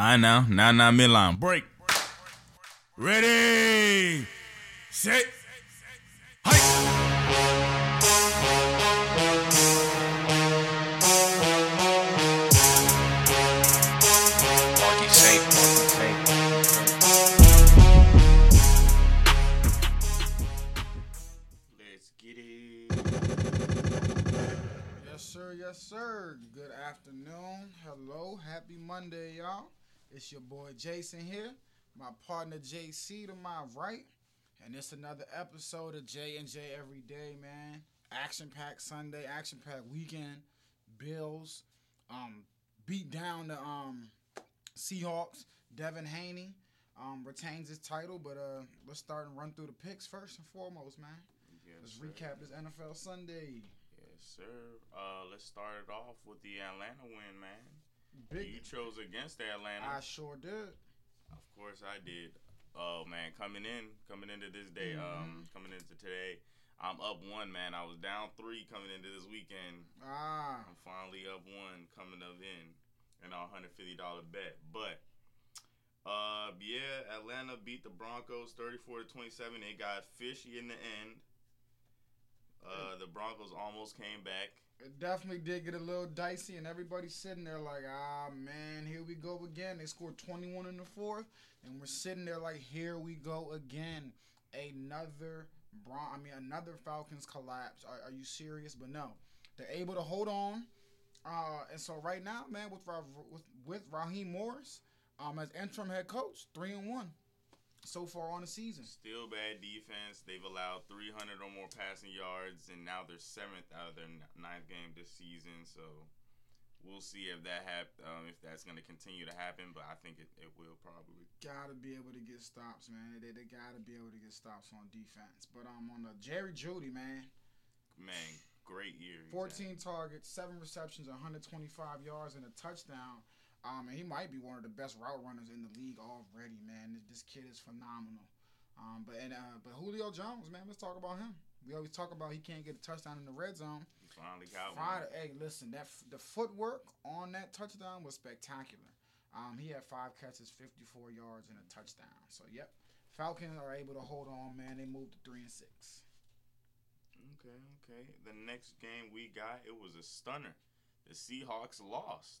I know. Now, now, midline. Break. Ready. Set. Hike. Yes, sir. Good afternoon. Hello. Happy Monday, y'all. It's your boy Jason here. My partner JC to my right. And it's another episode of J and J Every Day, man. Action packed Sunday, action packed weekend. Bills. Um, beat down the um Seahawks. Devin Haney um retains his title, but uh let's start and run through the picks first and foremost, man. Yes, Let's sir. recap this NFL Sunday. Yes, sir. Uh, let's start it off with the Atlanta win, man. Big You chose against Atlanta. I sure did. Of course I did. Oh man, coming in, coming into this day, um, coming into today, I'm up one, man. I was down three coming into this weekend. Ah, I'm finally up one coming up in in our hundred fifty dollar bet. But uh yeah, Atlanta beat the Broncos thirty four to twenty seven. It got fishy in the end. Uh the Broncos almost came back. it definitely did get a little dicey, and everybody's sitting there like, ah, man, here we go again. They scored 21 in the fourth, and we're sitting there like, here we go again. Another Bron- I mean, another Falcons collapse. Are, are you serious? But no, they're able to hold on. Uh, and so right now, man, with with with Raheem Morris, um, as interim head coach, three and one so far on the season. Still bad defense. They've allowed 300 or more passing yards, and now they're seventh out of their ninth game this season. So we'll see if that hap- um, if that's going to continue to happen. But I think it, it will probably. gotta be able to get stops, man. They, they gotta be able to get stops on defense. But um, on the Jerry Jeudy, man, Man, great year. he's had. 14 targets, seven receptions, 125 yards, and a touchdown. Um, and he might be one of the best route runners in the league already, man. This, this kid is phenomenal. Um, but and uh, but Julio Jones, man, let's talk about him. We always talk about he can't get a touchdown in the red zone. He finally got Friday, one. hey, listen, that f- the footwork on that touchdown was spectacular. Um, he had five catches, 54 yards, and a touchdown. So, yep, Falcons are able to hold on, man. They moved to three and six. Okay, okay. The next game we got, it was a stunner. The Seahawks lost.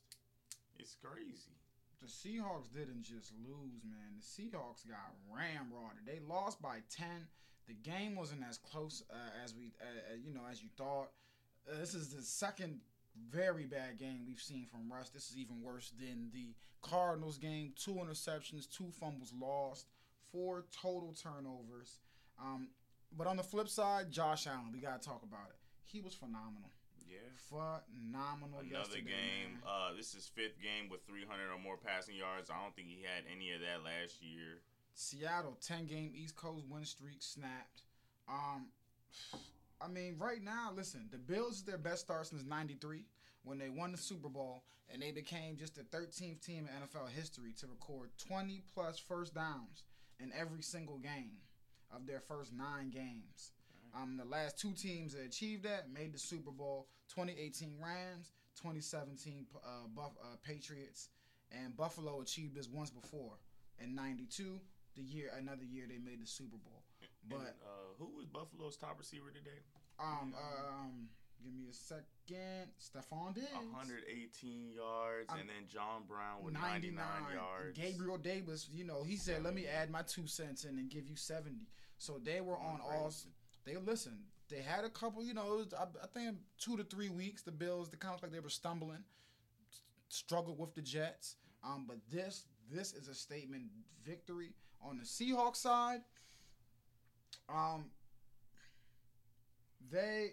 It's crazy. The Seahawks didn't just lose, man. The Seahawks got ramrodded. They lost by 10. The game wasn't as close uh, as we, uh, uh, you know, as you thought. Uh, this is the second very bad game we've seen from Russ. This is even worse than the Cardinals game. Two interceptions, two fumbles lost, four total turnovers. Um, but on the flip side, Josh Allen, we gotta talk about it. He was phenomenal, Yeah. phenomenal. Another game. Uh, this is fifth game with 300 or more passing yards. I don't think he had any of that last year. Seattle 10 game East Coast win streak snapped. Um I mean, right now, listen, the Bills is their best start since 93 when they won the Super Bowl and they became just the 13th team in NFL history to record 20 plus first downs in every single game of their first 9 games. Um the last two teams that achieved that made the Super Bowl 2018 Rams, 2017 uh, Buff, uh, Patriots, and Buffalo achieved this once before in 92 the year another year they made the Super Bowl. And, But uh, who was Buffalo's top receiver today? um um give me a second. Stefon Diggs. 118 yards, I'm- and then John Brown with 99, yards. Gabriel Davis, you know, he said, "Let me add my two cents in and give you 70." So they were on all. They listen. They had a couple, you know, it was, I, I think two to three weeks. The Bills, the kind of like they were stumbling, struggled with the Jets. Um, but this this is a statement victory on the Seahawks side. Um, they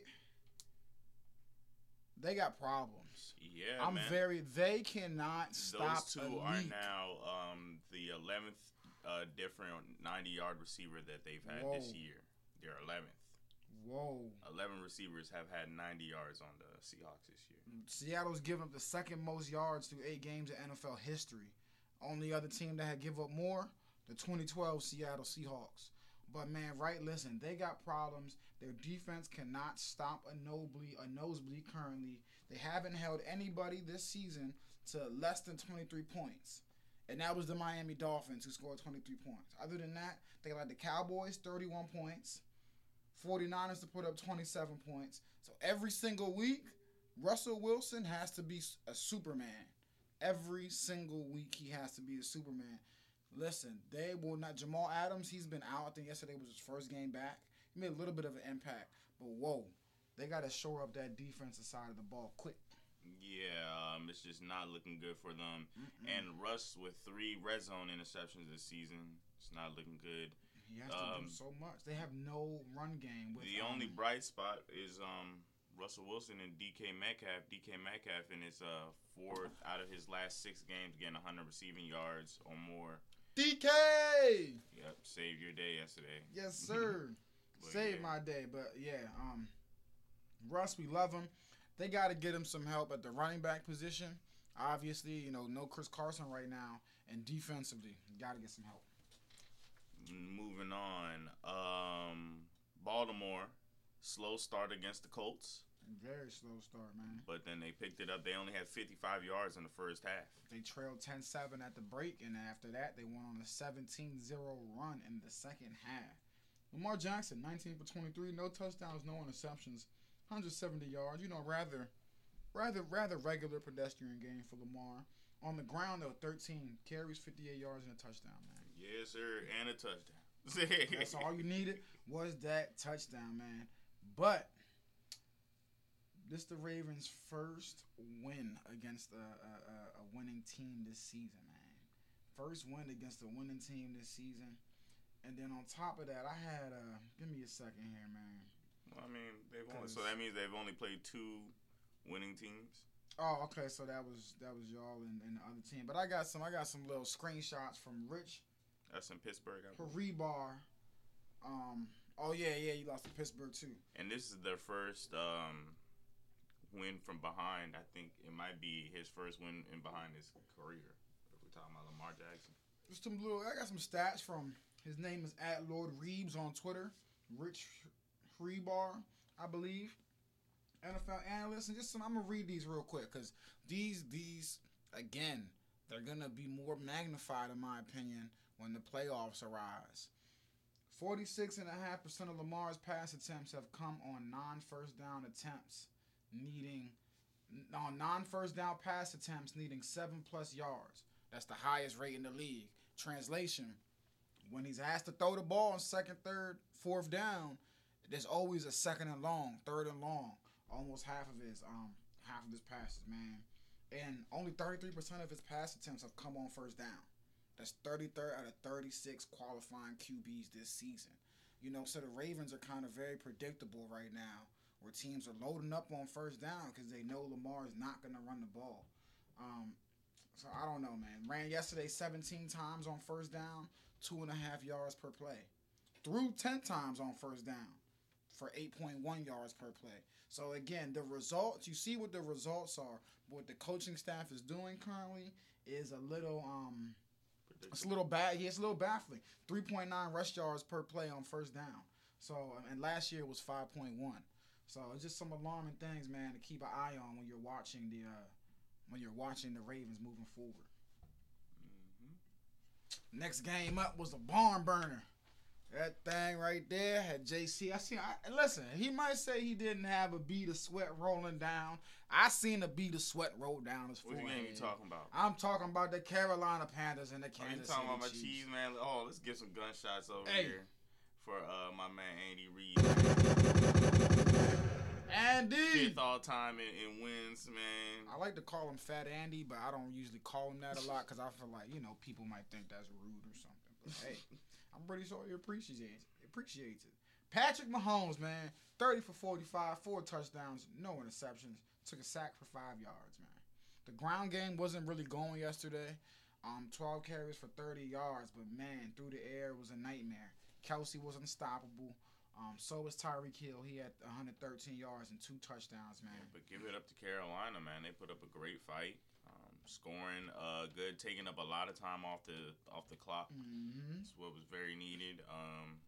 they got problems. Yeah, I'm man. very. They cannot stop Those two are now um, the 11th uh, different 90 yard receiver that they've had this year. They're 11th. Whoa. 11 receivers have had 90 yards on the Seahawks this year. Seattle's given up the second most yards through eight games in NFL history. Only other team that had give up more, the 2012 Seattle Seahawks. But man, right? Listen, they got problems. Their defense cannot stop a nosebleed, a nosebleed currently. They haven't held anybody this season to less than 23 points. and that was the Miami Dolphins who scored 23 points. Other than that, they got the Cowboys 31 points, 49ers to put up 27 points. So every single week, Russell Wilson has to be a Superman. Every single week, he has to be a Superman. Listen, they will not. Jamal Adams, he's been out. I think yesterday was his first game back. He made a little bit of an impact, but whoa, they got to shore up that defensive side of the ball quick. Yeah, um, it's just not looking good for them. Mm-mm. And Russ with three red zone interceptions this season, it's not looking good. He has to um, do so much. They have no run game. With, the um, only bright spot is um, Russell Wilson and DK Metcalf. DK Metcalf in his uh, fourth out of his last six games, getting 100 receiving yards or more. DK. Yep, saved your day yesterday. Yes, sir. Saved yeah. my day, but yeah, um, Russ, we love him. They got to get him some help at the running back position. Obviously, you know, no Chris Carson right now, and defensively, got to get some help. Moving on, um, Baltimore slow start against the Colts, Very slow start, man. but then they picked it up. They only had 55 yards in the first half. They trailed 10-7 at the break, and after that, they went on a 17-0 run in the second half. Lamar Jackson, 19 for 23, no touchdowns, no interceptions, 170 yards. You know, rather, rather, rather regular pedestrian game for Lamar. On the ground, though, 13 carries, 58 yards, and a touchdown, man. Yes, sir, and a touchdown. That's all you needed was that touchdown, man. But this the Ravens' first win against a, a, a- a winning team this season, man. First win against a winning team this season. And then on top of that, I had uh give me a second here, man. Well, I mean, they've only, so that means they've only played two winning teams. Oh, okay, so that was that was y'all and, and the other team. But I got some I got some little screenshots from Rich That's in Pittsburgh. I believe. Hribar. Um oh yeah, yeah, you lost to Pittsburgh too. And this is their first um, win from behind. I think it might be his first win in behind his career. If we're talking about Lamar Jackson. Just some little. I got some stats from. His name is at Lord Reebs on Twitter. Rich Hribar, I believe. NFL analyst, and just some. I'm gonna read these real quick because these these again they're gonna be more magnified in my opinion when the playoffs arise. 46.5% of Lamar's pass attempts have come on non first down attempts, needing on non first down pass attempts needing seven plus yards. That's the highest rate in the league. Translation: When he's asked to throw the ball on second, third, fourth down, there's always a second and long, third and long. Almost half of his um half of his passes, man. And only 33% of his pass attempts have come on first down. That's 33rd out of 36 qualifying QBs this season. You know, so the Ravens are kind of very predictable right now, where teams are loading up on first down because they know Lamar is not going to run the ball. Um, so I don't know, man. Ran yesterday 17 times on first down, two and a half yards per play. Threw 10 times on first down for 8.1 yards per play. So again, the results, you see what the results are. What the coaching staff is doing currently is a little um it's a little bad. Yeah, it's a little baffling. 3.9 rush yards per play on first down. So and last year was 5.1. So it's just some alarming things, man, to keep an eye on when you're watching the uh when you're watching the Ravens moving forward. Mhm. Next game up was a barn burner. That thing right there had JC. I seen. I, listen, he might say he didn't have a bead of sweat rolling down. I seen a bead of sweat roll down his forehead. What game you talking about? I'm talking about the Carolina Panthers and the you Kansas talking City about my cheese, man? Oh, let's get some gunshots over Hey. here for uh my man Andy Reid. Andy. Fifth all time in, in wins, man. I like to call him Fat Andy, but I don't usually call him that a lot because I feel like you know people might think that's rude or something. Hey, I'm pretty sure he appreciates it. Appreciates it. Patrick Mahomes, man, 30 for 45, four touchdowns, no interceptions, took a sack for five yards, man. The ground game wasn't really going yesterday. Um, 12 carries for 30 yards, but man, through the air was a nightmare. Kelce was unstoppable. Um, so was Tyreek Hill. He had 113 yards and two touchdowns, man. But give it up to Carolina, man. They put up a great fight, scoring uh, good, taking up a lot of time off the off the clock. Mm-hmm. That's what was very needed. Um,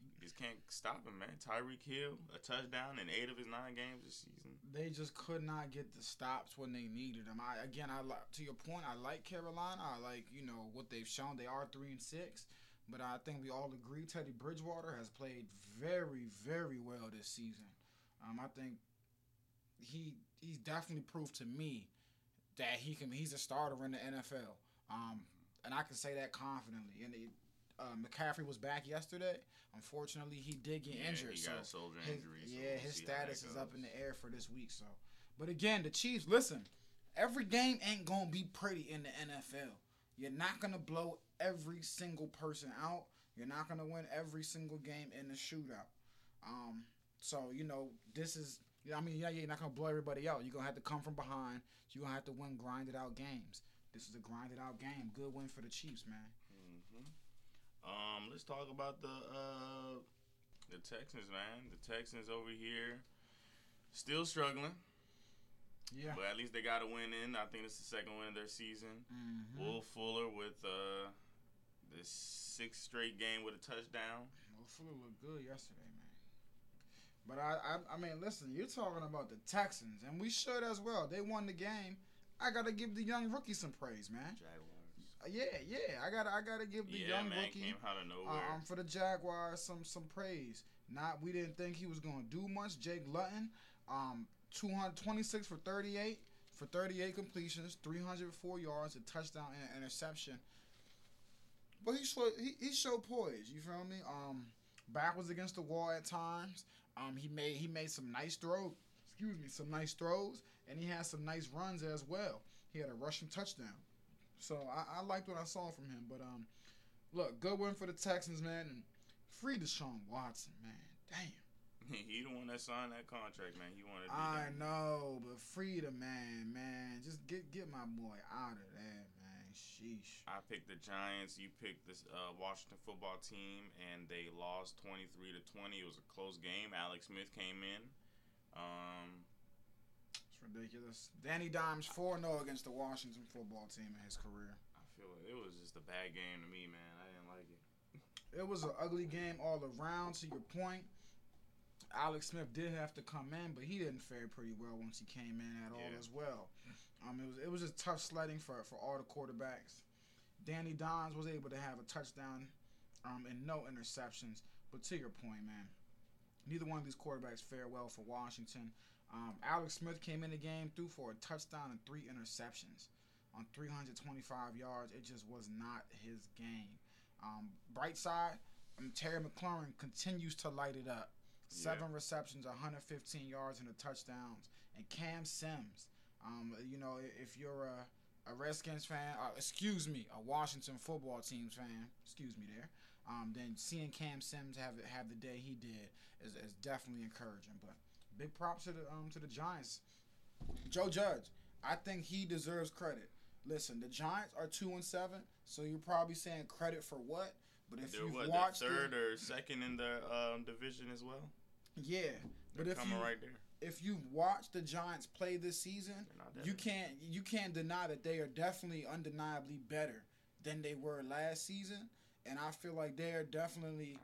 You just can't stop him, man. Tyreek Hill, a touchdown in eight of his nine games this season. They just could not get the stops when they needed them. I again, I like to your point. I like Carolina. I like you know what they've shown. They are three and six, but I think we all agree Teddy Bridgewater has played very, very well this season. Um, I think he he's definitely proved to me that he can. He's a starter in the NFL. Um, and I can say that confidently. And it, uh, McCaffrey was back yesterday. Unfortunately, he did get Yeah, injured. he so got a shoulder his- injury. so yeah, we'll his see how that status is up in the air for this week. So, but again, the Chiefs. Listen, every game ain't gonna be pretty in the NFL. You're not gonna blow every single person out. You're not gonna win every single game in the shootout. Um, so you know this is. Yeah, I mean, yeah, yeah, you're not gonna blow everybody out. You're gonna have to come from behind. You're gonna have to win grinded out games. This is a grinded out game. Good win for the Chiefs, man. Mhm. Um, let's talk about the uh the Texans, man. The Texans over here still struggling, Yeah. but at least they got a win in. I think it's the second win of their season. Mm-hmm. Will Fuller with uh the sixth straight game with a touchdown. Well, Fuller looked good yesterday. But I, I, I mean, listen, you're talking about the Texans, and we should as well. They won the game. I gotta give the young rookie some praise, man. Jaguars. Yeah, yeah, I gotta, I gotta give the Yeah, young man, rookie came out of nowhere. um, for the Jaguars some some praise. Not we didn't think he was gonna do much. Jake Luton, um, 226 for 38 for 38 completions, 304 yards, a touchdown and an interception. But he showed he, he showed poise. You feel me? Um, back was against the wall at times. Um, he made he made some nice throws. Excuse me, some nice throws, and he had some nice runs as well. He had a rushing touchdown. So I, I liked what I saw from him. But um, look, good win for the Texans, man, and free Deshaun Watson, man. Damn. he the one that signed that contract, man. He wanted. to I know, but free the man, man. Just get get my boy out of there, man. Sheesh. I picked the Giants. You picked this uh, Washington football team, and they lost twenty three to twenty. It was a close game. Alex Smith came in. Um, It's ridiculous. Danny Dimes 4 0 against the Washington football team in his career. I feel like it was just a bad game to me, man. I didn't like it. It was an ugly game all around, to your point. Alex Smith did have to come in, but he didn't fare pretty well once he came in at all Yeah. as well. Um, it was it was just tough sledding for, for all the quarterbacks. Danny Dons was able to have a touchdown um, and no interceptions. But to your point, man, neither one of these quarterbacks fared well for Washington. Um, Alex Smith came in the game, threw for a touchdown and three interceptions on 325 yards. It just was not his game. Um, bright side, um, Terry McLaurin continues to light it up. Seven receptions, 115 yards, and a touchdowns. And Cam Sims, um, you know, if you're a, a Redskins fan, uh, excuse me, a Washington football teams fan, excuse me there, um, then seeing Cam Sims have have the day he did is, is definitely encouraging. But big props to the um to the Giants. Joe Judge, I think he deserves credit. Listen, the Giants are two and seven, so you're probably saying credit for what? But if you've watched the it- third or second in the um, division as well. yeah, but They're if coming you right there. If you've watched the Giants play this season, They're not that you can't you can't deny that they are definitely undeniably better than they were last season, and I feel like they are definitely.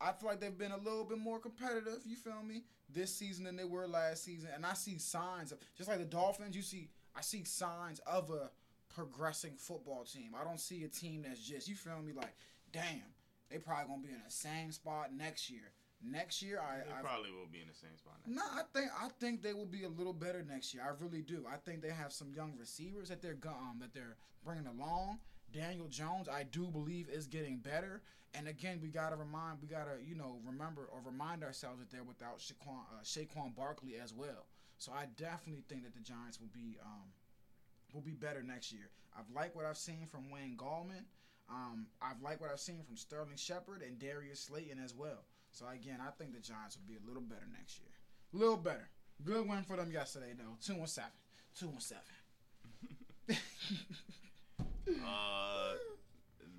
I feel like they've been a little bit more competitive. You feel me? This season than they were last season, and I see signs of just like the Dolphins. You see, I see signs of a progressing football team. I don't see a team that's just you feel me like, damn, they probably gonna be in the same spot next year. Next year, I, They I probably will be in the same spot no, I think I think they will be a little better next year. I really do. I think they have some young receivers that they're um, that they're bringing along. Daniel Jones, I do believe, is getting better. And again, we gotta remind, we gotta you know remember or remind ourselves that they're without Saquon, uh, Saquon Barkley as well. So I definitely think that the Giants will be um, will be better next year. I've liked what I've seen from Wayne Gallman. Um, I've liked what I've seen from Sterling Shepard and Darius Slayton as well. So again, I think the Giants will be a little better next year. A little better. Good win for them yesterday though. Two and seven. Two and seven. Uh,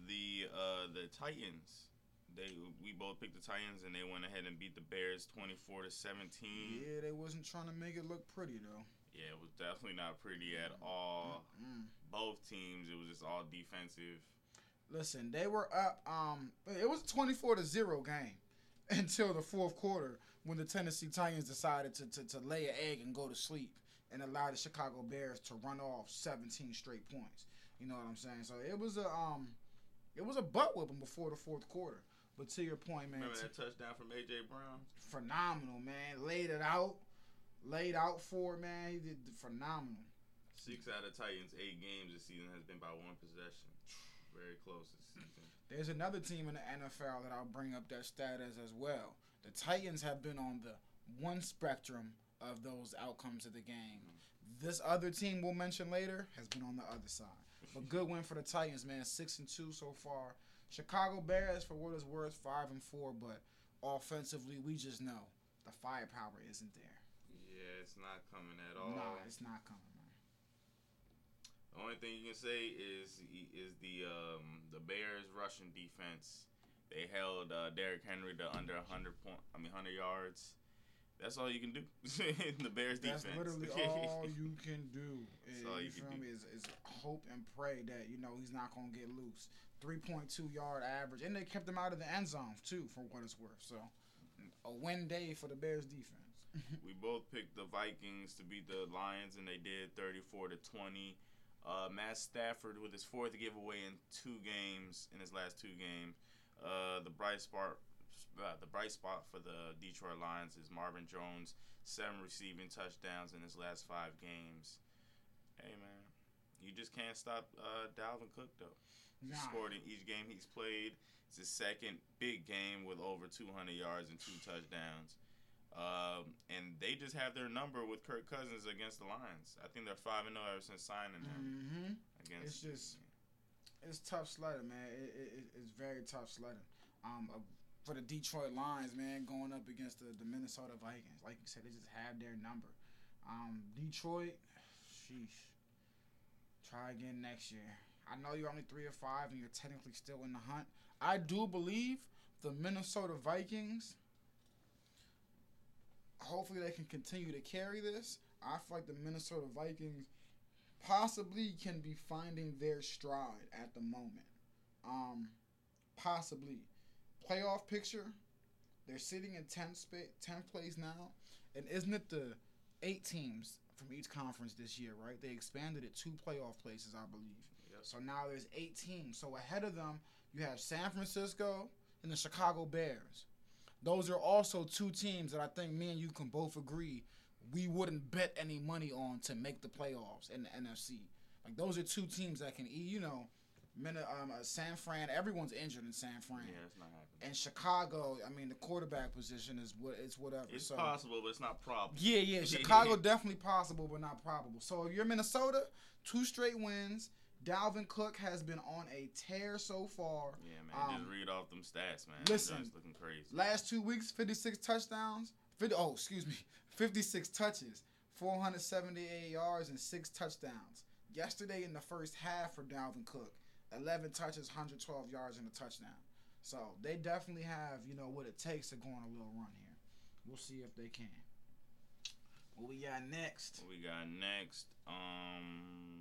the uh the Titans. They we both picked the Titans and they went ahead and beat the Bears twenty four to seventeen. yeah, they wasn't trying to make it look pretty though. Yeah, it was definitely not pretty at all. Mm. Both teams, it was just all defensive. Listen, they were up. Um, it was a twenty-four to zero game, until the fourth quarter when the Tennessee Titans decided to, to, to lay an egg and go to sleep and allow the Chicago Bears to run off 17 straight points. You know what I'm saying? So it was a um, it was a butt whipping before the fourth quarter. But to your point, man, Remember t- that touchdown from AJ Brown? phenomenal, man. Laid it out, laid out for man. He did phenomenal. Six out of Titans' eight games this season has been by one possession. Very close this season. There's another team in the NFL that I'll bring up that status as well. The Titans have been on the one spectrum of those outcomes of the game. This other team we'll mention later has been on the other side. But good win for the Titans, man. Six and two so far. Chicago Bears, for what it's worth, five and four. But offensively, we just know the firepower isn't there. Yeah, it's not coming at all. Nah, it's not coming. The only thing you can say is is the um, the Bears rushing defense. They held uh, Derrick Henry to under 100 point. I mean 100 yards. That's all you can do. the Bears That's defense. literally all you can do. That's all you you can feel do. me? Is, is hope and pray that you know he's not gonna get loose. Three point two yard average, and they kept him out of the end zone too, for what it's worth. So, a win day for the Bears defense. We both picked the Vikings to beat the Lions, and they did 34 to 20. Uh, Matt Stafford with his fourth giveaway in two games in his last two games. Uh, the bright spot, uh, the bright spot for the Detroit Lions is Marvin Jones, seven receiving touchdowns in his last five games. Hey man, you just can't stop uh, Dalvin Cook though. Nah. scored in each game he's played. It's his second big game with over 200 yards and two touchdowns. Um, and they just have their number with Kirk Cousins against the Lions. I think they're five and zero ever since signing him Mm-hmm. against. It's just- It's tough sledding, man. It, it, it- it's very tough sledding. Um, uh, for the Detroit Lions, man, going up against the, the Minnesota Vikings. Like you said, they just have their number. Um, Detroit, sheesh. Try again next year. I know you're only three or five, and you're technically still in the hunt. I do believe the Minnesota Vikings. Hopefully, they can continue to carry this. I feel like the Minnesota Vikings possibly can be finding their stride at the moment. Um, possibly playoff picture. They're sitting in tenth spa- tenth place now, and isn't it the eight teams from each conference this year? Right? They expanded it two playoff places, I believe. Yep. So now there's eight teams. So ahead of them, you have San Francisco and the Chicago Bears. Those are also two teams that I think me and you can both agree we wouldn't bet any money on to make the playoffs in the NFC. Like those are two teams that can, eat. you know, um, uh, San Fran. Everyone's injured in San Fran. Yeah, it's not happening. And Chicago, I mean, the quarterback position is what it's whatever. It's so possible, but it's not probable. yeah, yeah, Chicago definitely possible, but not probable. So if you're Minnesota, two straight wins. Dalvin Cook has been on a tear so far. Yeah, man. Um, just read off them stats, man. listen. It's looking crazy. Last two weeks, 56 touchdowns. 50, oh, excuse me. 56 touches, 478 yards, and six touchdowns. Yesterday in the first half for Dalvin Cook, 11 touches, 112 yards, and a touchdown. So they definitely have, you know, what it takes to go on a little run here. We'll see if they can. What we got next? What we got next? Um,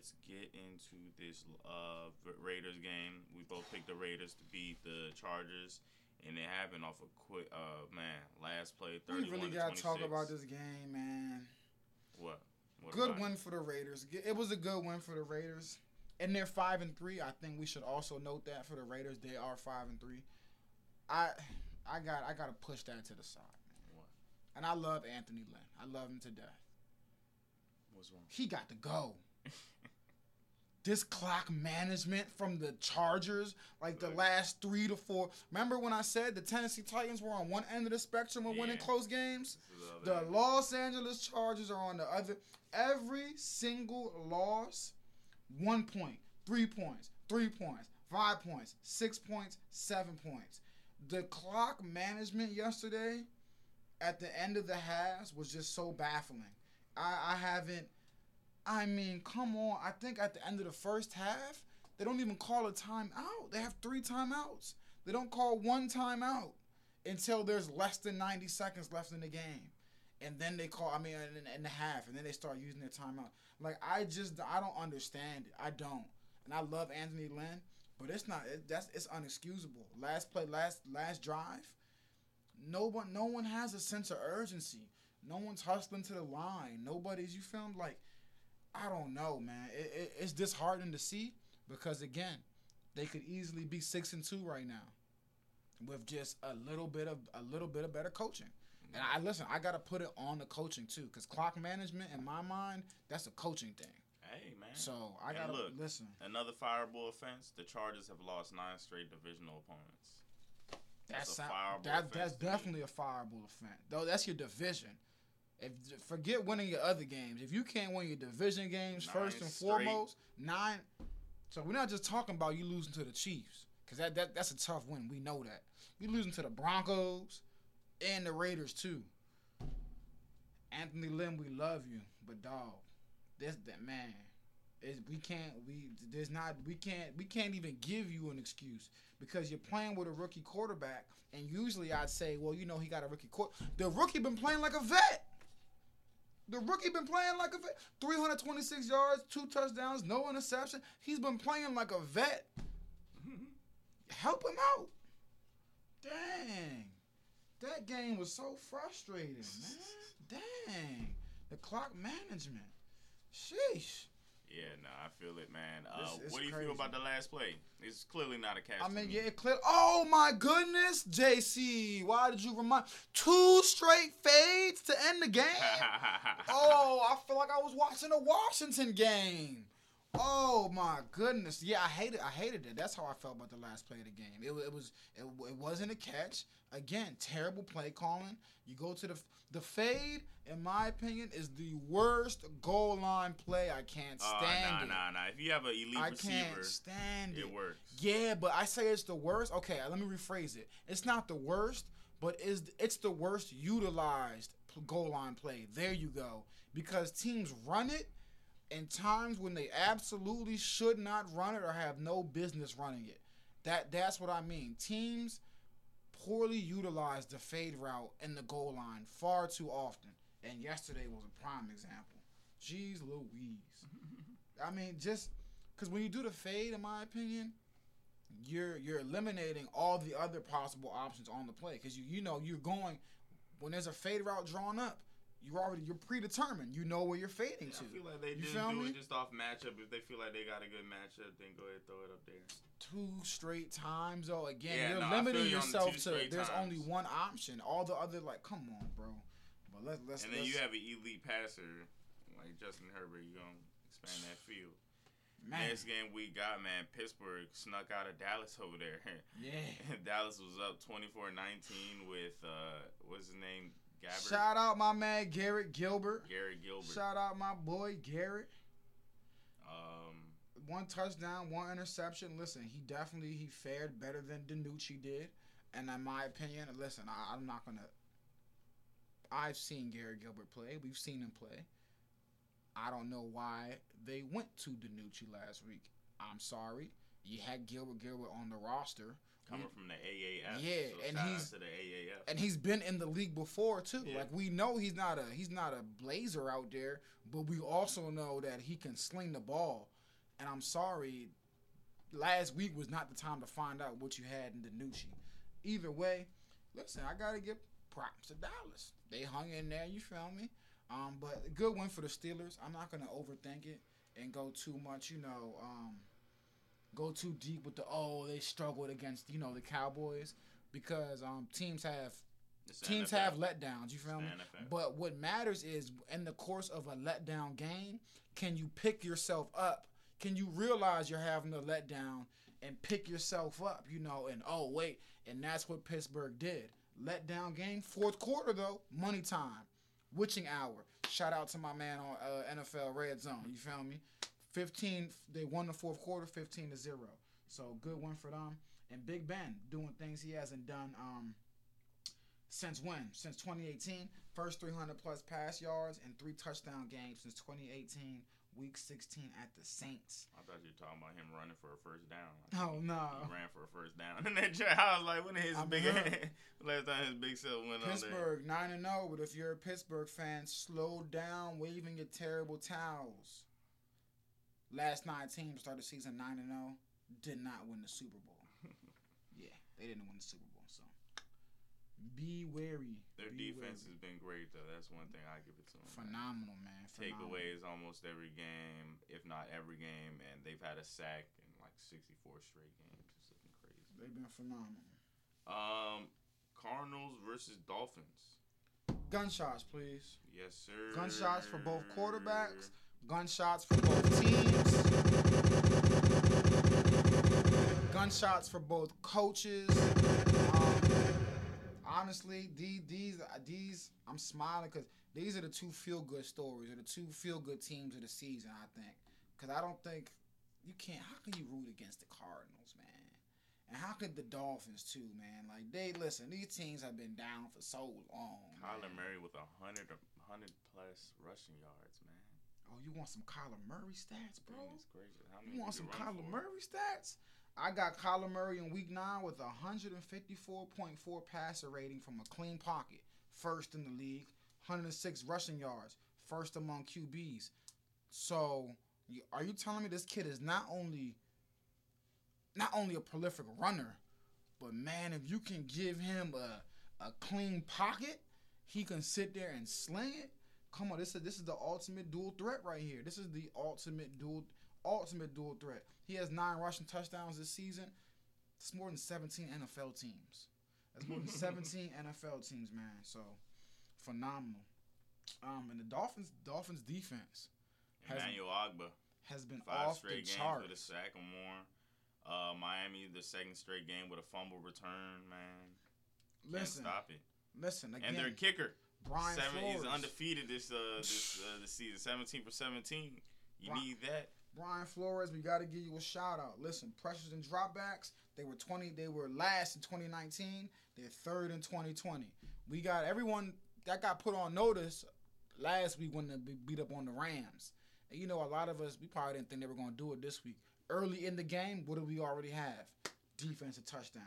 let's get into this uh Raiders game. We both picked the Raiders to beat the Chargers, and it happened off a quick. Uh, man, last play We really got to talk about this game, man. What? what good win for the Raiders. It was a good win for the Raiders, and they're five and three. I think we should also note that for the Raiders, they are five and three. I, I got, I got to push that to the side. What? And I love Anthony Lynn. I love him to death. What's wrong? He got to go. This clock management from the Chargers, like the last three to four. Remember when I said the Tennessee Titans were on one end of the spectrum of winning Yeah. close games? This is all The. Los Angeles Chargers are on the other. Every single loss, one point, three points, three points, five points, six points, seven points. The clock management yesterday, at the end of the halves, was just so baffling. I, I haven't. I mean, come on. I think at the end of the first half, they don't even call a timeout. They have three timeouts. They don't call one timeout until there's less than 90 seconds left in the game. And then they call, I mean, in, in the half, and then they start using their timeout. Like, I just, I don't understand it. I don't. And I love Anthony Lynn, But it's not. It, that's it's unexcusable. Last play, last last drive. No one, no one has a sense of urgency. No one's hustling to the line. Nobody's. You feel like, I don't know, man. It, it, it's disheartening to see because again, they could easily be six and two right now, with just a little bit of a little bit of better coaching. And I listen. I gotta put it on the coaching too, because clock management, in my mind, that's a coaching thing. Hey man. So I And gotta look, listen. Another fireable offense. The Chargers have lost nine straight divisional opponents. That's a sound- fireable that, offense that's definitely a fireable offense. Though that's your division. If forget winning your other games, if you can't win your division games Nine first and straight. foremost, nine. So we're not just talking about you losing to the Chiefs, because that, that that's a tough win. We know that you losing to the Broncos and the Raiders too. Anthony Lynn, we love you, but dog, this that man, is we can't we there's not we can't we can't even give you an excuse because you're playing with a rookie quarterback, and usually I'd say, well, you know, he got a rookie quarter. The rookie been playing like a vet. The rookie been playing like a vet. 326 yards, two touchdowns, no interception. He's been playing like a vet. Help him out. Dang. That game was so frustrating, man. Dang. The clock management. Sheesh. Yeah, no, I feel it, man. Uh, This what do you crazy. feel about the last play? It's clearly not a catch. I mean, me. yeah, it clear. Oh my goodness, JC. Why did you remind two straight fades to end the game? oh, I feel like I was watching a Washington game. Oh my goodness. Yeah, I hated I hated it. That's how I felt about the last play of the game. It, it was. It, it wasn't a catch. Again, terrible play calling. You go to the the fade in my opinion is the worst goal line play. I can't Uh, stand nah, it. nah, nah. If you have an elite I receiver, can't stand it. it works. Yeah, but I say it's the worst. Okay, let me rephrase it. It's not the worst, but is it's the worst utilized goal line play. There you go. Because teams run it in times when they absolutely should not run it or have no business running it. That that's what I mean. Teams poorly utilize the fade route in the goal line far too often. And yesterday was a prime example. Jeez Louise. I mean, just because when you do the fade, in my opinion, you're you're eliminating all the other possible options on the play because you you know you're going when there's a fade route drawn up, you're already you're predetermined. You know where you're fading I to. feel like they You just do me? it just off matchup. If they feel like they got a good matchup, then go ahead and throw it up there. Two straight times though. Again, Yeah, you're no, limiting you on the yourself to there's times. only one option. All the other like, come on, bro. But let's let's and then let's, you have an elite passer like Justin Herbert. You gonna expand that field. man. Next game we got, man, Pittsburgh snuck out of Dallas over there. Yeah. Dallas was up 24-19 with uh, what's his name, Shout out my man Garrett Gilbert. Garrett Gilbert. Shout out my boy Garrett. Um, one touchdown, one interception. Listen, he definitely he fared better than DiNucci did, and in my opinion, listen, I, I'm not gonna. I've seen Gary Gilbert play. We've seen him play. I don't know why they went to DiNucci last week. I'm sorry. You had Gilbert Gilbert on the roster. Coming from the AAF. Yeah, so and he's- to the AAF. and he's been in the league before too. Yeah. Like we know he's not a he's not a blazer out there, but we also know that he can sling the ball. And I'm sorry, last week was not the time to find out what you had in DiNucci. Either way, listen, I gotta give props to Dallas. They hung in there. You feel me? Um, but good win for the Steelers. I'm not gonna overthink it and go too much. You know, um, go too deep with the oh they struggled against you know the Cowboys because um teams have teams have letdowns. You feel me? But what matters is in the course of a letdown game, can you pick yourself up? Can you realize you're having a letdown and pick yourself up? You know, and oh wait, and that's what Pittsburgh did. Letdown game, fourth quarter though, money time, witching hour. Shout out to my man on uh, NFL Red Zone. You feel me? 15. They won the fourth quarter, 15 to zero. So good one for them. And Big Ben doing things he hasn't done. Um, since when? Since 2018. First 300 plus pass yards and three touchdown games since 2018, week 16 at the Saints. I thought you were talking about him running for a first down. Oh, no. He ran for a first down. And then I was like, when his I'm big last time his big self went on there. Pittsburgh 9 and 0, but if you're a Pittsburgh fan, slow down waving your terrible towels. Last nine teams started season 9 and 0. did not win the Super Bowl. yeah, they didn't win the Super Bowl. So be wary. Their be defense wary. has been great though. That's one thing I give it to them. phenomenal, man. Phenomenal. Takeaways almost every game, if not every game, and they've had a sack in like 64 straight games. It's looking crazy. They've been phenomenal. Um, Cardinals versus Dolphins. Gunshots, please. Yes, sir. Gunshots for both quarterbacks. Gunshots for both teams. Gunshots for both coaches. Um, honestly, these these these I'm smiling because these are the two feel good stories or the two feel good teams of the season. I think because I don't think you can't. How can you root against the Cardinals, man? And how could the Dolphins too, man? Like they listen, these teams have been down for so long. Kyler man. Murray with a hundred, hundred plus rushing yards, man. Oh, you want some Kyler Murray stats, bro? Goodness gracious. How many You want some Kyler? Murray stats? I got Kyler Murray in week nine with a 154.4 passer rating from a clean pocket, first in the league, 106 rushing yards, first among QBs. So, are you telling me this kid is not only not only a prolific runner, but man, if you can give him a a clean pocket, he can sit there and sling it. Come on, this is this is the ultimate dual threat right here. This is the ultimate dual ultimate dual threat. He has nine rushing touchdowns this season. It's more than 17 NFL teams. That's more than 17 NFL teams, man. So phenomenal. Um, and the Dolphins Dolphins defense has Emmanuel Ogbah, has been five off the straight games chart. with a sack or more. Uh, Miami, the second straight game with a fumble return, man. Can't Listen, stop it. listen again. And their kicker, Brian seven, he's undefeated this uh this uh, this season, seventeen for seventeen. You need that. Brian Flores, we got to give you a shout out. Listen, pressures and dropbacks, they were 20, they were last in 2019. They're third in 2020. We got everyone that got put on notice last week when they beat up on the Rams. And you know, a lot of us, we probably didn't think they were going to do it this week. Early in the game, what do we already have? Defensive touchdown.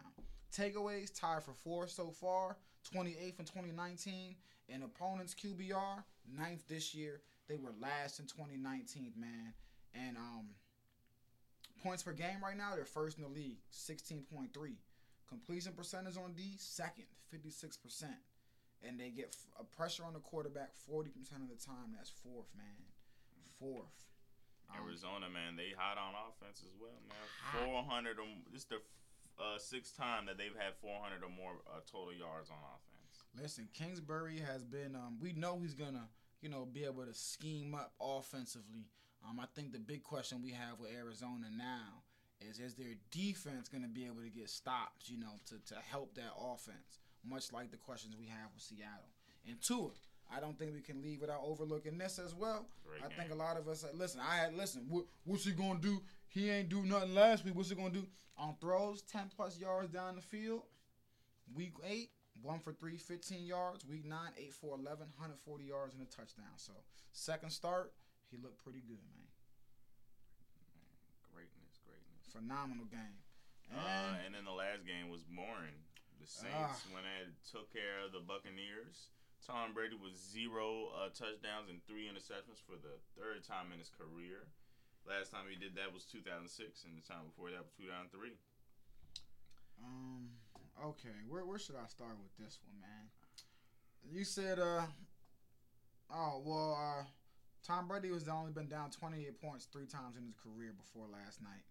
Takeaways tied for four so far, 28th in 2019. And opponents QBR, ninth this year. They were last in 2019, man. And um, points per game right now, they're first in the league, 16.3. Completion percentage on D, second, 56%. And they get f- a pressure on the quarterback 40% of the time. That's fourth, man. Fourth. Um, Arizona, man, they hot on offense as well, man. Four hundred or m- this the uh, sixth time that they've had four hundred or more uh, total yards on offense. Listen, Kingsbury has been. Um, we know he's gonna, you know, be able to scheme up offensively. Um, I think the big question we have with Arizona now is: is their defense gonna be able to get stops? You know, to to help that offense, much like the questions we have with Seattle. And Tua, I don't think we can leave without overlooking this as well. Great I game. think a lot of us listen. I had listen. What, what's he gonna do? He ain't do nothing last week. What's he gonna do on throws? Ten plus yards down the field. Week eight, one for three, 15 yards. Week nine, eight for 11, 140 yards and a touchdown. So second start, he looked pretty good, man. Greatness, greatness. Phenomenal game. And Uh, and then the last game was boring. The Saints Ah. went ahead and took care of the Buccaneers. Tom Brady was zero uh, touchdowns and three interceptions for the third time in his career. Last time he did that was 2006, and the time before that was 2003. um, okay, where where should I start with this one, man? You said uh, oh well, uh, Tom Brady was only been down 28 points three times in his career before last night.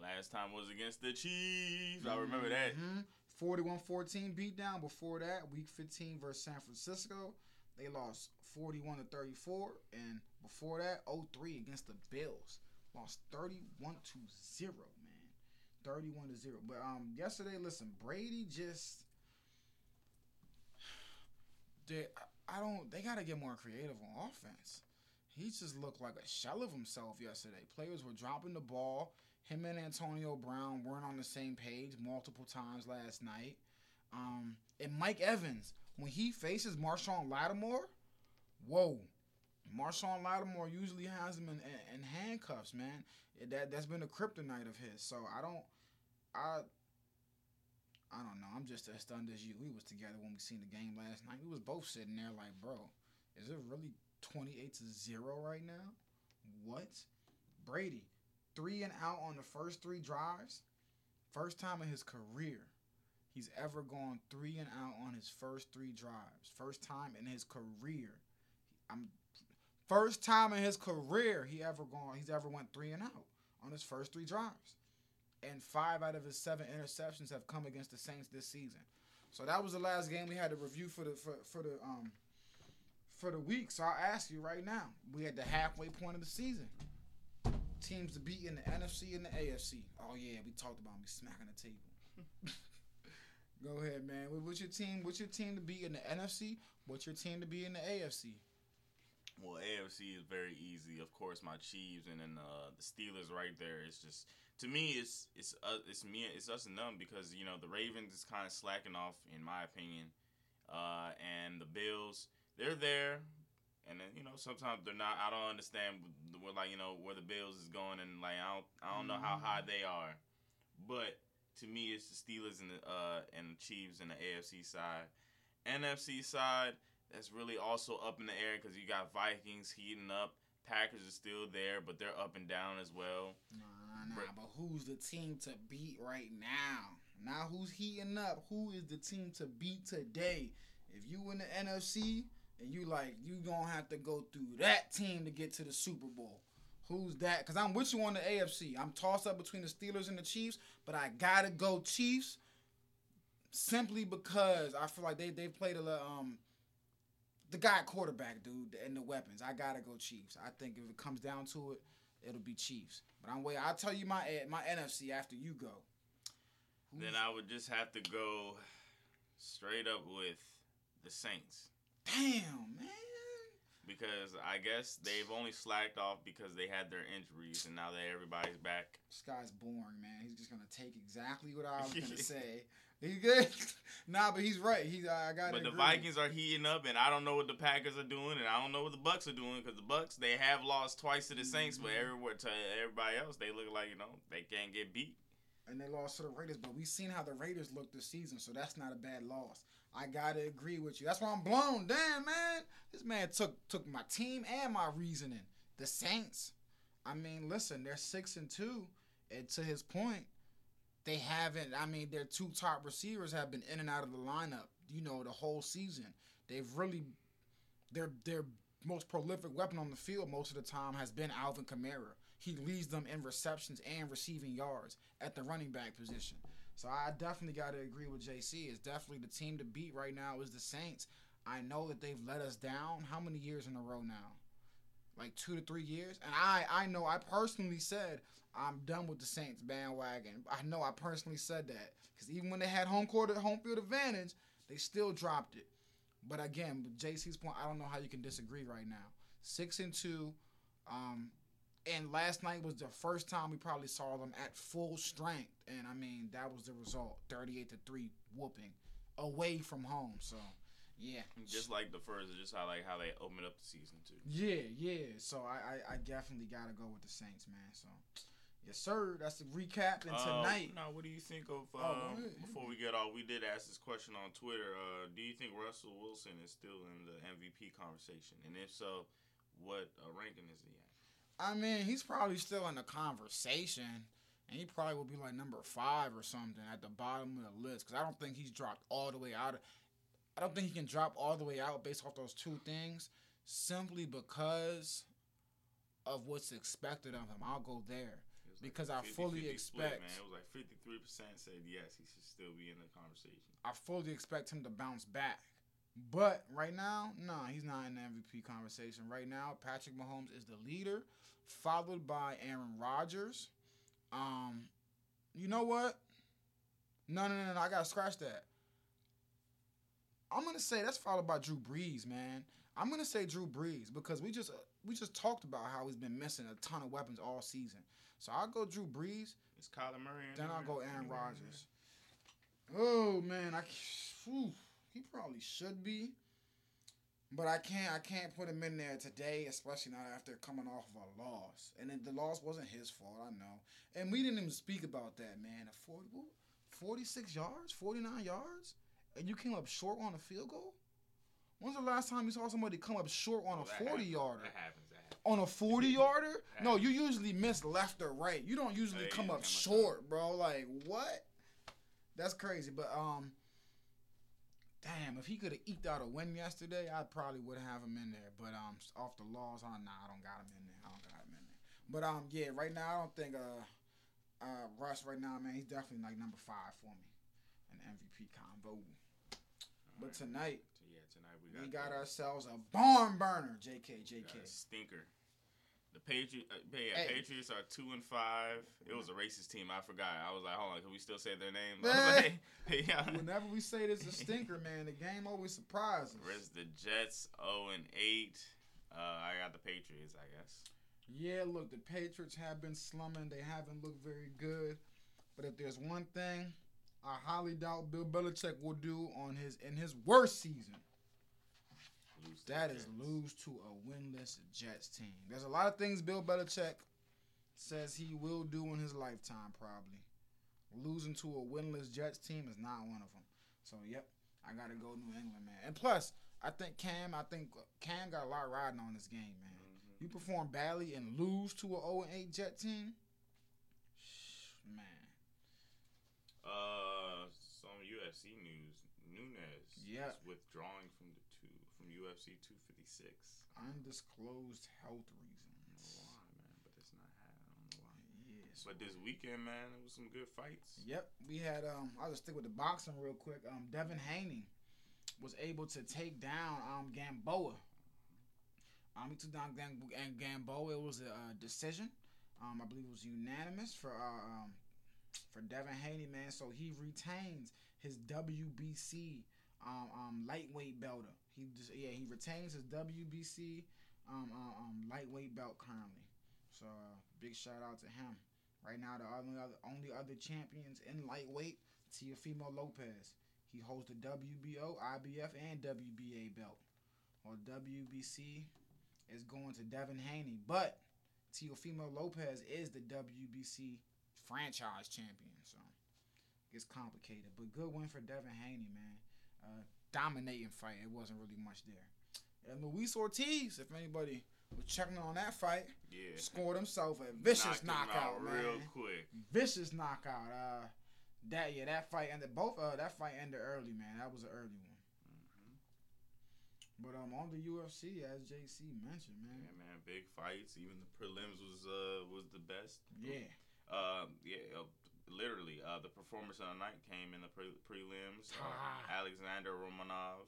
Last time was against the Chiefs. I remember that. Mhm. 41-14 beatdown. Before that, Week 15 versus San Francisco, they lost 41 to 34, and before that, 0-3 against the Bills, lost 31 to zero, man, 31 to zero. But um, yesterday, listen, Brady just, they, I don't, they gotta get more creative on offense. He just looked like a shell of himself yesterday. Players were dropping the ball. Him and Antonio Brown weren't on the same page multiple times last night. Um, and Mike Evans, when he faces Marshon Lattimore, whoa. Marshon Lattimore usually has him in, in, in handcuffs, man. That that's been a kryptonite of his. So I don't, I, I don't know. I'm just as stunned as you. We was together when we seen the game last night. We was both sitting there like, bro, is it really 28 to zero right now? What? Brady, three and out on the first three drives. First time in his career, he's ever gone three and out on his first three drives. First time in his career. I'm first time in his career he ever gone he's ever went three and out on his first three drives. And five out of his seven interceptions have come against the Saints this season. So that was the last game we had to review for the for, for the um for the week. So I'll ask you right now. We at the halfway point of the season. Teams to beat in the NFC and the AFC. Oh yeah, we talked about me smacking the table. Go ahead, man. What's your team? What's your team to be in the NFC? What's your team to be in the AFC? Well, AFC is very easy. Of course, my Chiefs and then uh, the Steelers right there. It's just to me, it's it's uh, it's me, it's us and them because you know the Ravens is kind of slacking off in my opinion, uh, and the Bills they're there, and then you know sometimes they're not. I don't understand where like you know where the Bills is going and like I don't I don't know how high they are, but to me it's the Steelers and the uh and the Chiefs and the AFC side, NFC side that's really also up in the air because you got Vikings heating up. Packers are still there, but they're up and down as well. Nah, nah, Right. but who's the team to beat right now? Now who's heating up? Who is the team to beat today? If you in the NFC and you like you gonna have to go through that team to get to the Super Bowl. Who's that? Cause I'm with you on the AFC. I'm tossed up between the Steelers and the Chiefs, but I gotta go Chiefs simply because I feel like they they played a little, um the guy quarterback dude and the weapons. I gotta go Chiefs. I think if it comes down to it, it'll be Chiefs. But I'm wait. I'll tell you my eh, my NFC after you go. Who's- Then I would just have to go straight up with the Saints damn man. because I guess they've only slacked off because they had their injuries and now that everybody's back. This guy's boring, man. He's just gonna take exactly what I was gonna say. He's good. Nah, but he's right. He's I got. But the Vikings are heating up, and I don't know what the Packers are doing, and I don't know what the Bucks are doing because the Bucks they have lost twice to the Saints, but Mhm. everywhere to everybody else they look like you know they can't get beat. and they lost to the Raiders, but we've seen how the Raiders look this season, so that's not a bad loss. I gotta agree with you. That's why I'm blown. Damn, man, this man took took my team and my reasoning. The Saints. I mean, listen, they're six and two, and to his point, they haven't. I mean, their two top receivers have been in and out of the lineup. You know, the whole season. They've really their their most prolific weapon on the field most of the time has been Alvin Kamara. He leads them in receptions and receiving yards at the running back position. So I definitely got to agree with JC. It's definitely the team to beat right now is the Saints. I know that they've let us down. How many years in a row now? Like two to three years. And I I know I personally said I'm done with the Saints bandwagon. I know I personally said that because even when they had home court home field advantage, they still dropped it. But again, JC's point, I don't know how you can disagree right now. Six and two, um, and last night was the first time we probably saw them at full strength, and I mean that was the result: thirty-eight to three whooping away from home. So, yeah, Just like the first, just how like how they opened up the season too. yeah, yeah. So I, I, I definitely gotta go with the Saints, man. So, yes, sir. That's the recap. And Uh, tonight, now, what do you think of? Oh, Um, ahead. before we get off, we did ask this question on Twitter. Uh, do you think Russell Wilson is still in the MVP conversation? And if so, what uh, ranking is he at? I mean, he's probably still in the conversation, and he probably will be like number five or something at the bottom of the list because I don't think he's dropped all the way out. Of, I don't think he can drop all the way out based off those two things, simply because of what's expected of him. I'll go there. Because like I 50-50 fully split, expect- man. It was like fifty three percent said yes, he should still be in the conversation. I fully expect him to bounce back. But right now, no, he's not in the MVP conversation. Right now, Patrick Mahomes is the leader, followed by Aaron Rodgers. Um, you know what? No, no, no, no. I gotta scratch that. I'm gonna say that's followed by Drew Brees, man. I'm gonna say Drew Brees because we just we just talked about how he's been missing a ton of weapons all season. So I'll go Drew Brees. It's Kyler Murray. Then? I'll go Aaron Rodgers. Oh man, I whew, he probably should be, but I can't. I can't put him in there today, especially not after coming off of a loss. And the loss wasn't his fault, I know. And we didn't even speak about that, man. A 40, 46 yards, 49 yards, and you came up short on a field goal. When's the last time you saw somebody come up short on Oh, a that 40 happens. yarder? That happens. That happens. on a 40 yarder? No, you usually miss left or right. You don't usually Hey, come up come up short, bro. Like what? That's crazy. But um, damn, if he could have eked out a win yesterday, I probably would have him in there. But um, off the laws, oh, nah, I don't got him in there. I don't got him in there. But um, yeah, right now I don't think uh, uh, Russ right now, man, he's definitely like number five for me in MVP convo. But tonight yeah, tonight we got we got ourselves a barn burner. JK, JK. stinker. The Patriots, uh, yeah, Hey. Patriots are two and five. It was a racist team. I forgot. I was like, hold on, can we still say their name? Was like, yeah. Whenever we say this a stinker, man, the game always surprises. Where's the Jets? 0 and 8. Uh, I got the Patriots, I guess. Yeah, look, the Patriots have been slumming. They haven't looked very good. But if there's one thing I highly doubt Bill Belichick will do on his in his worst season, Lose that is Jets. lose to a winless Jets team. There's a lot of things Bill Belichick says he will do in his lifetime, probably. Losing to a winless Jets team is not one of them. So, yep, I got to go New England, man. And plus, I think Cam, I think Cam got a lot riding on this game, man. Mhm. You perform badly and lose to a 0 8 Jet team, man. Uh, UFC news. Nunes Yeah. is withdrawing from the two from UFC 256. Undisclosed health reasons. why, man, but it's not. I don't know why. Yes. But this weekend, man, it was some good fights. Yep, we had. Um, I'll just stick with the boxing real quick. Um, Devin Haney was able to take down um Gamboa. Um, he took down Gam- and Gamboa. It was a uh, decision. Um, I believe it was unanimous for uh, um for Devin Haney, man. So he retains his WBC um, um lightweight belter. He just yeah he retains his WBC um, um, um lightweight belt currently. So uh, big shout out to him. Right now, the only other, only other champions in lightweight, Teofimo Lopez. He holds the WBO, IBF, and WBA belt. While WBC is going to Devin Haney, but Teofimo Lopez is the WBC franchise champion. So it's complicated, but good win for Devin Haney, man. Uh, dominating fight. It wasn't really much there. And Luis Ortiz, if anybody was checking on that fight, Yeah. scored himself a vicious Knocked knockout, out man. real quick. Vicious knockout. Uh, that yeah, that fight ended both. Uh, that fight ended early, man. That was an early one. Mhm. But um, on the UFC, as JC mentioned, man. Yeah, man, big fights. Even the prelims was uh was the best. Yeah, Um, yeah, uh, literally, uh, the performance of the night came in the pre- prelims. Uh. Alexander Romanov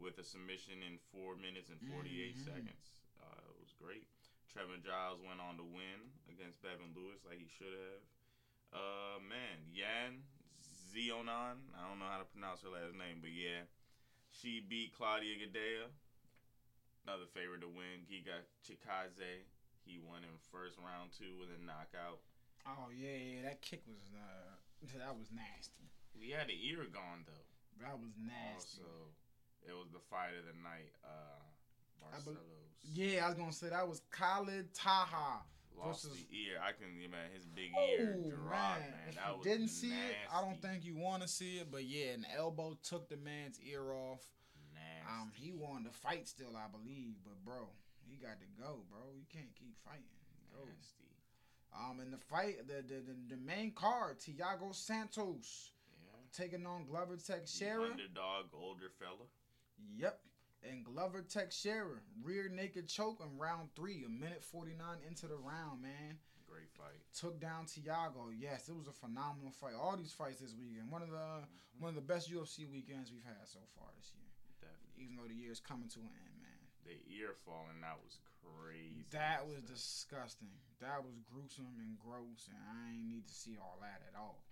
with a submission in four minutes and 48 Mhm. seconds. Uh, it was great. Trevor Giles went on to win against Bevon Lewis like he should have. Uh, man, Yan Xiaonan, I don't know how to pronounce her last name, but yeah, she beat Claudia Gadelha. Another favorite to win. Giga Chikadze, he won in first round two with a knockout. Oh yeah, yeah. That kick was uh, that was nasty. We had the ear gone though. That was nasty. Also, it was the fight of the night. Uh, I bel- Barcelos Yeah, I was gonna say that was Khalid Taha. lost versus- the ear. I can man, his big ear Oh dropped, man! man. If That you was didn't see it, I don't think you want to see it. But yeah, an elbow took the man's ear off. nasty. Um, he wanted to fight still, I believe, but bro, he got to go, bro. You can't keep fighting. Nasty. Um, in the fight, the the, the, the main card, Thiago Santos Yeah. taking on Glover The Teixeira. underdog, older fella. Yep. And Glover Teixeira, rear naked choke in round three, a minute 49 into the round, man. Great fight. Took down Thiago. Yes, it was a phenomenal fight. All these fights this weekend. One of the one of the best UFC weekends we've had so far this year. Definitely. Even though the year's coming to an end, man. The ear falling out was crazy. That was stuff. disgusting. That was gruesome and gross, and I ain't need to see all that at all.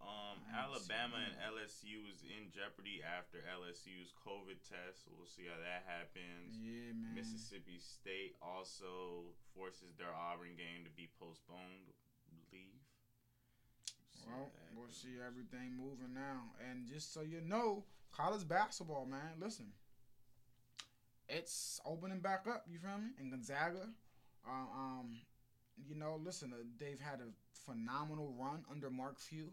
Um, I haven't seen Alabama and. LSU is in jeopardy after LSU's COVID test. We'll see how that happens. Yeah, man. Mississippi State also forces their Auburn game to be postponed. Leave. Well, we'll see everything moving now. And just so you know, college basketball, man, listen. It's opening back up, you feel me? In Gonzaga. Um, um you know, listen, uh, they've had a phenomenal run under Mark Few.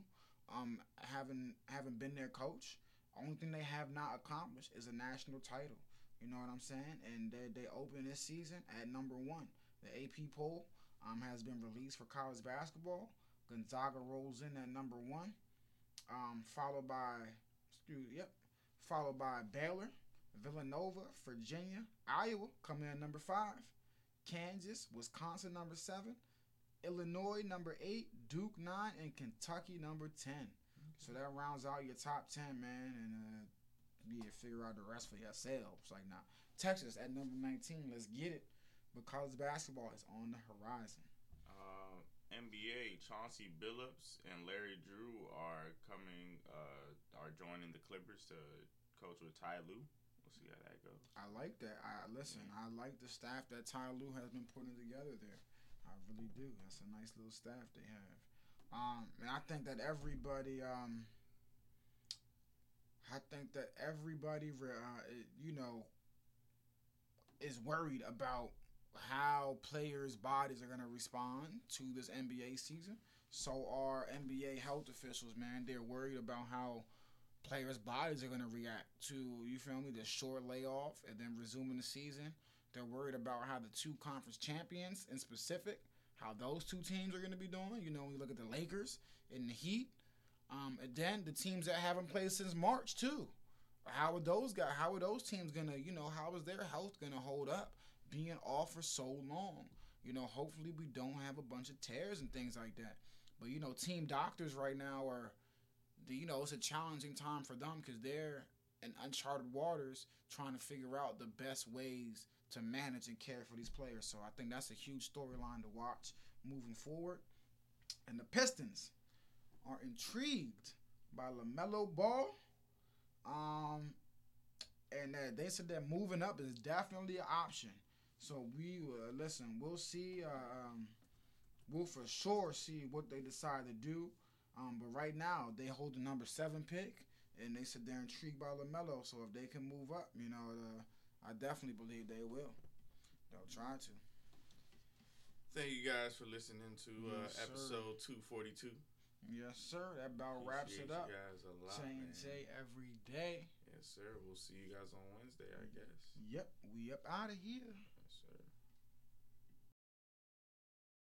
Um, having having been their coach. Only thing they have not accomplished is a national title. You know what I'm saying? And they they open this season at number one. The AP poll um, has been released for college basketball. Gonzaga rolls in at number one, um, followed by, yep, followed by Baylor, Villanova, Virginia, Iowa coming in number five, Kansas, Wisconsin number seven, Illinois number eight, Duke nine, and Kentucky number ten. So that rounds out your top ten, man, and uh, yeah, figure out the rest for yourselves. Like now, Texas at number nineteen. Let's get it. But college basketball is on the horizon. Uh, NBA Chauncey Billups and Larry Drew are coming. Uh, are joining the Clippers to coach with Ty Lue. We'll see how that goes. I like that. I listen. I like the staff that Ty Lue has been putting together there. I really do. That's a nice little staff they have. Um, and I think that everybody, um, I think that everybody, uh, you know, is worried about how players' bodies are going to respond to this NBA season. So are NBA health officials, man. They're worried about how players' bodies are going to react to, you feel me, the short layoff and then resuming the season. They're worried about how the two conference champions in specific, how those two teams are going to be doing. You know, when you look at the Lakers and the Heat, um, and then the teams that haven't played since March too. How are those guys? How are those teams gonna? You know, how is their health gonna hold up being off for so long? You know, hopefully we don't have a bunch of tears and things like that. But you know, team doctors right now are, you know, it's a challenging time for them because they're in uncharted waters trying to figure out the best ways to manage and care for these players. So I think that's a huge storyline to watch moving forward. And the Pistons are intrigued by LaMelo Ball. Um, and they said that moving up is definitely an option. So we uh, listen. We'll see. Uh, um, we'll for sure see what they decide to do. Um, but right now they hold the number seven pick, and they said they're intrigued by Lamelo. So if they can move up, you know, uh, I definitely believe they will. They'll try to. Thank you guys for listening to uh, Yes, episode two forty two. Yes, sir. That about wraps it up. You guys a lot, Change. J every day. Yes, sir. We'll see you guys on Wednesday, I guess. Yep, we up out of here.